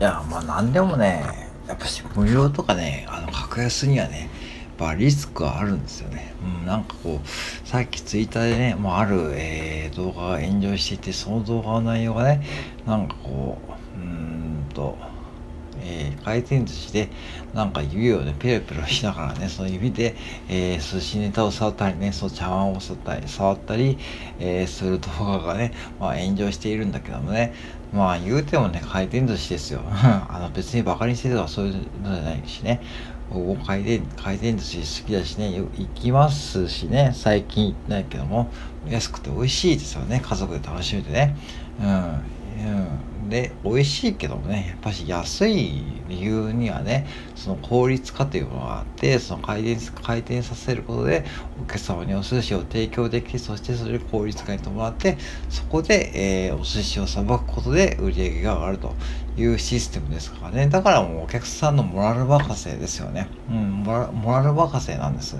いやまあ何でもねやっぱし無料とかねあの格安にはねやっぱリスクはあるんですよね。うん、なんかこうさっきツイッターでねもうある、えー、動画が炎上していてその動画の内容がねなんかこううーんとえー、回転寿司でなんか指をねペロペロしながらねその指で、えー、寿司ネタを触ったりねその茶碗を触ったり触ったり、えー、する動画がね、まあ、炎上しているんだけどもねまあ言うてもね回転寿司ですよ。あの別にバカにしてるとかそういうのじゃないしね。僕回転回転寿司好きだしね。行きますしね。最近行ってないけども。安くて美味しいですよね。家族で楽しめてね。うん、うん。で美味しいけどもねやっぱし安い理由にはねその効率化というものがあってその回転回転させることでお客様にお寿司を提供できそしてそれを効率化に伴ってそこで、えー、お寿司をさばくことで売り上げが上がるというシステムですからね。だからもうお客さんのモラル任せですよね。うんモラモラル任せなんです。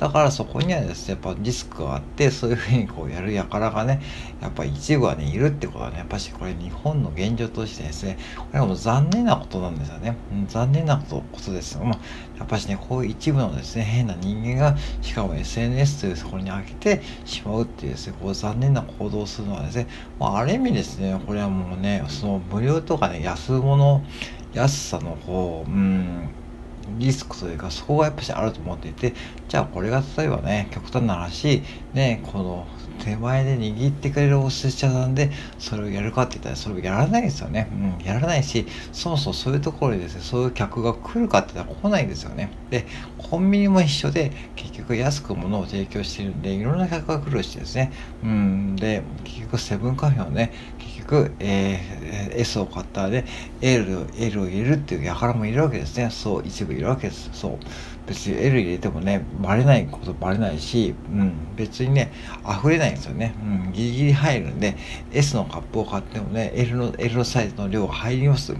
だからそこにはですねやっぱリスクがあってそういうふうにこうやる輩がねやっぱ一部はねいるってことはねやっぱしこれ日本の現状としてですねこれはもう残念なことなんですよね、うん、残念なことことです。まあ、やっぱしねこういう一部のですね変な人間がしかも SNS というとこに上げてしまうっていうですねこう残念な行動をするのはですね、まあ、ある意味ですねこれはもうねその無料とかね安物安さのこううんリスクというかそこがやっぱしあると思っていてじゃあこれが例えばね極端な話ねこの手前で握ってくれるお寿司屋さんでそれをやるかって言ったらそれをやらないですよね。うん、やらないし、そもそもそういうところでですね、そういう客が来るかって言ったら来ないですよね。で、コンビニも一緒で、結局安く物を提供してるんで、いろんな客が来るしですね。うん、で、結局セブンカフェはね、結く、えー、S を買ったで、L, L を入れるっていう輩もいるわけですね。そう、一部いるわけです。そう。別に L 入れてもね、バレないことバレないし、うん、別にね、溢れないんですよね。うん、ギリギリ入るんで、S のカップを買ってもね、L の、L のサイズの量が入ります。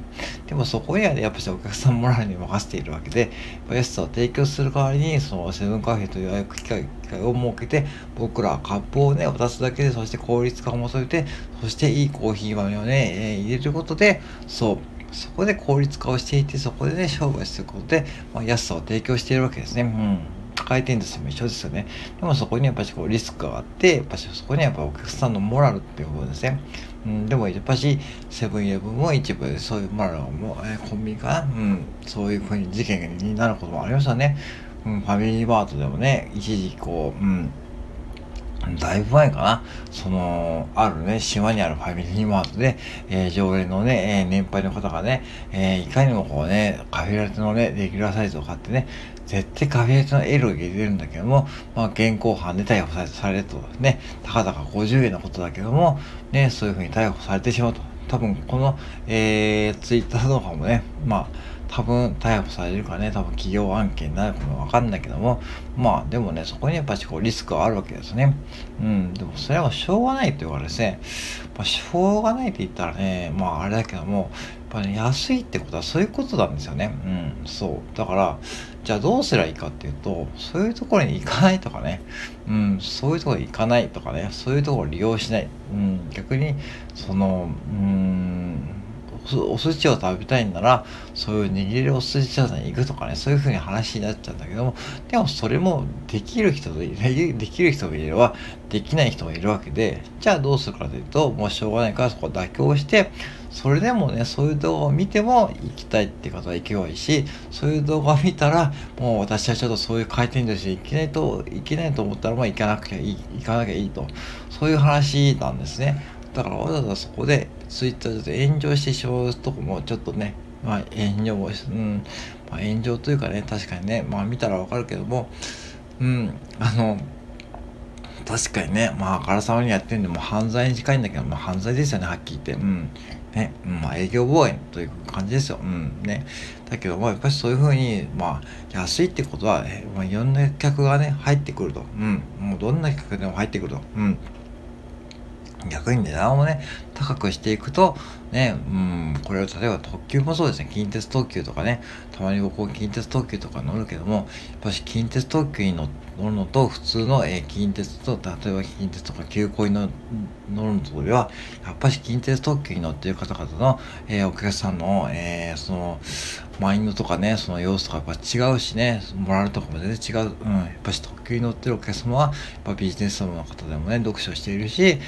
でもそこにはね、やっぱりお客さんモラルに任せているわけで、安さを提供する代わりに、そのセブンカフェという機会機会を設けて、僕らはカップをね、渡すだけで、そして効率化を求めて、そしていいコーヒー豆をね、えー、入れることで、そう、そこで効率化をしていて、そこでね、商売することで、まあ、安さを提供しているわけですね。うん。回転寿司も一緒ですよね。でもそこにやっぱしこうリスクがあって、やっぱしそこにはやっぱお客さんのモラルっていう部分ですね。うん、でもやっぱしセブンイレブンも一部そういうモラルも、えー、コンビニかな、うん、そういうふうに事件になることもありましたね。うん、ファミリーマートでもね、一時こう、うん、だいぶ前かな。その、あるね、島にあるファミリーマートで、えー、常連のね、えー、年配の方がね、えー、いかにもこうね、カフェラテのね、レギュラーサイズを買ってね、絶対カフェラテの L を入れてるんだけども、まあ、現行犯で逮捕されるとね、たかだか50円のことだけども、ね、そういうふうに逮捕されてしまうと。多分、この、えー、ツイッター動画もね、まあ、多分逮捕されるかね、多分企業案件になるかもわかんないけども、まあでもね、そこにやっぱりこうリスクはあるわけですね。うん、でもそれはしょうがないというかですね、まあ、しょうがないって言ったらね、まああれだけども、やっぱね、安いってことはそういうことなんですよね。うん、そう。だから、じゃあどうすればいいかっていうと、そういうところに行かないとかね、うん、そういうところに行かないとかね、そういうところを利用しない。うん、逆に、その、うん、お寿司を食べたいんなら、そういう握れるお寿司屋さんに行くとかね、そういう風に話になっちゃうんだけども、でもそれもできる人と、できる人もいれば、できない人もいるわけで、じゃあどうするかというと、もうしょうがないからそこ妥協して、それでもね、そういう動画を見ても行きたいっていう方は行けばいいし、そういう動画を見たら、もう私はちょっとそういう回転寿司行けないと、行けないと思ったら、もう行かなくていい、行かなきゃいいと。そういう話なんですね。だからわざわざそこでツイッターで炎上してしまうとこもちょっとね、まあ炎上も、うん、まあ、炎上というかね、確かにね、まあ見たらわかるけども、うん、あの、確かにね、まあ、あからさまにやってるんで、もう犯罪に近いんだけど、まあ、犯罪ですよね、はっきり言って。うん。ね、まあ、営業妨害という感じですよ。うん。ね。だけど、まあ、やっぱりそういうふうに、まあ、安いってことは、まあ、いろんな客がね、入ってくると。うん。もうどんな客でも入ってくると。うん。逆に値段をね、高くしていくと、ね、うん、これを例えば特急もそうですね、近鉄特急とかね、たまに僕も近鉄特急とか乗るけども、やっぱし近鉄特急に乗るのと普通の、えー、近鉄と、例えば近鉄とか急行に乗るのとでは、やっぱし近鉄特急に乗っている方々の、えー、お客さんの、えー、その、マインドとかね、その様子とかやっぱ違うしね、モラルとかも全然違う。うん、やっぱし特急に乗ってるお客様は、やっぱビジネス様の方でもね、読書しているし、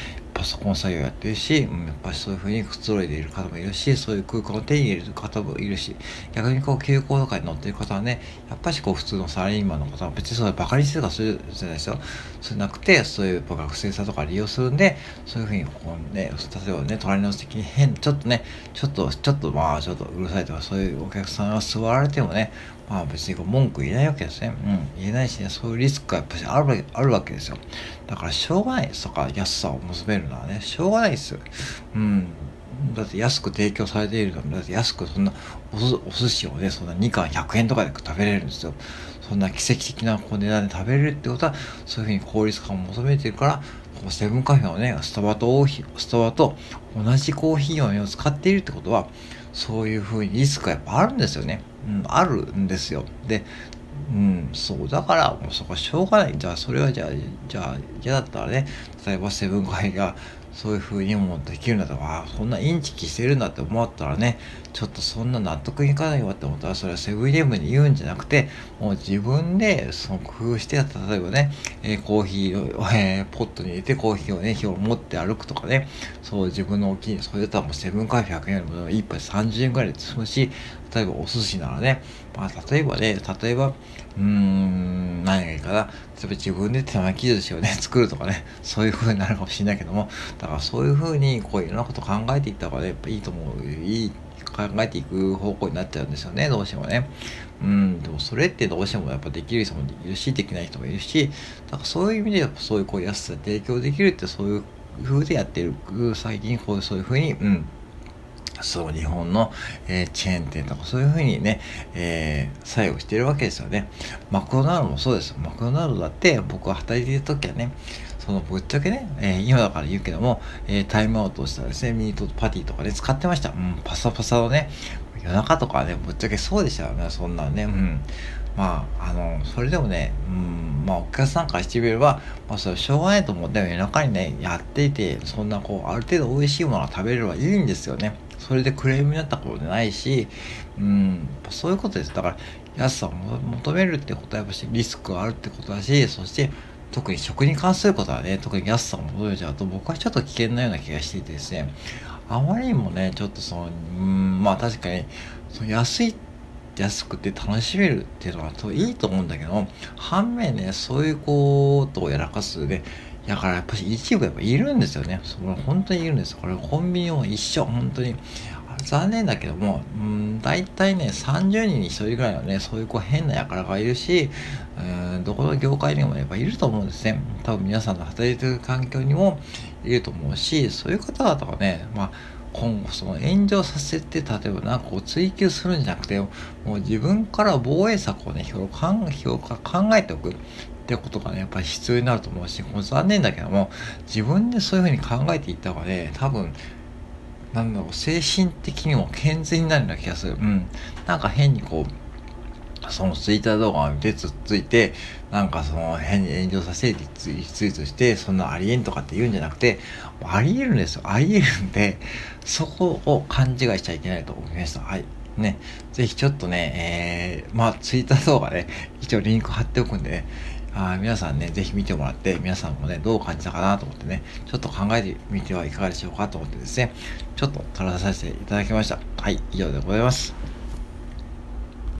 パソコン作業やってるし、やっぱりそういうふうにくつろいでいる方もいるし、そういう空間を手に入れる方もいるし、逆にこう、休校とかに乗ってる方はね、やっぱしこう、普通のサラリーマンの方は別にそういうバカにしてとかするじゃないですよ。そうなくて、そういう学生さんとか利用するんで、そういうふうにこうね、例えばね、隣の席に変、ちょっとね、ちょっと、ちょっとまあ、ちょっとうるさいとか、そういうお客さんが座られてもね、まあ別にこう文句言えないわけですね。うん。言えないしね、そういうリスクがやっぱりあるあるわけですよ。だからしょうがないですとか、安さを求めるのはね、しょうがないですよ。うん。だって安く提供されているのに、だって安くそんなお寿司をね、そんな2貫100円とかで食べれるんですよ。そんな奇跡的なこう値段で食べれるってことは、そういうふうに効率感を求めてるから、こうセブンカフェのね、スタバと、スタバと同じコーヒーをね使っているってことは、そういうふうにリスクがやっぱあるんですよね。うん、あるんですよ。で、うん、そう、だから、もうそこはしょうがない。じゃあ、それはじゃあ、じゃあ、嫌だったらね、例えばセブン会が、そういう風にもできるんだったら、あそんなインチキしてるんだって思ったらね、ちょっとそんな納得いかないわって思ったら、それはセブンイレブンに言うんじゃなくて、もう自分でその工夫して、例えばね、えー、コーヒーを、えー、ポットに入れてコーヒーをね、火を持って歩くとかね、そう自分の大きい、それだったらもうセブンカフェ100円よりも1杯30円ぐらいで済むし、例えばお寿司ならね、まあ例えばね、例えば、うーん、何がいいかな。例えば自分で手巻き寿司をね、作るとかね、そういう風になるかもしれないけども、だからそういう風にこういろんなこと考えていった方が、ね、やっぱいいと思う。いい考えていく方向になっちゃうんですよね、どうしてもね。うん、でもそれってどうしてもやっぱできる人もいるし、できない人もいるし、だからそういう意味でやっぱそういうこう安さ提供できるってそういう風でやってる、最近こうそういう風に、うん、そう、日本の、えー、チェーン店とかそういうふうにね、えー、作用してるわけですよね。マクドナルドもそうです。マクドナルドだって僕は働いてる時はね、そのぶっちゃけね、えー、今だから言うけども、えー、タイムアウトしたらですね、ミートパティとかで、ね、使ってました。うん、パサパサのね、夜中とかね、ぶっちゃけそうでしたよね、そんなんね。うん。まあ、あの、それでもね、うん、まあ、お客さんからしてみれば、まあ、それはしょうがないと思って夜中にね、やっていて、そんなこう、ある程度美味しいものが食べればいいんですよね。それでクレームになったことないし、うん、そういうことです。だから、安さを求めるってことはやっぱしリスクがあるってことだし、そして特に食に関することはね、特に安さを求めちゃうと僕はちょっと危険なような気がしていてですね、あまりにもね、ちょっとその、うん、まあ確かに、その安い安くて楽しめるっていうのはといいと思うんだけど、反面ね、そういうことをやらかすね、だからやっぱり一部やっぱいるんですよね。それ本当にいるんです。これコンビニも一緒、本当に。残念だけども、うん、大体ね、30人に1人ぐらいのね、そういうこう変な輩がいるし、うん、どこの業界にもやっぱいると思うんですね。多分皆さんの働いてる環境にもいると思うし、そういう方々がね、まあ、今後その炎上させて、例えばなんかこう追求するんじゃなくて、もう自分から防衛策をね、評価考えておく。ってことがね、やっぱり必要になると思うし、これ残念だけども、自分でそういうふうに考えていった方がね、多分、なんだろう、精神的にも健全になるような気がする。うん。なんか変にこう、そのツイッター動画を見てつっついて、なんかその変に炎上させてツイートして、そんなありえんとかって言うんじゃなくて、ありえるんですよ。ありえるんで、そこを勘違いしちゃいけないと思いました。はい。ね、ぜひちょっとね、えー、まあ、ツイッター動画ね、一応リンク貼っておくんでね、あ皆さんね、ぜひ見てもらって、皆さんもね、どう感じたかなと思ってね、ちょっと考えてみてはいかがでしょうかと思ってですね、ちょっと撮らさせていただきました。はい、以上でございます。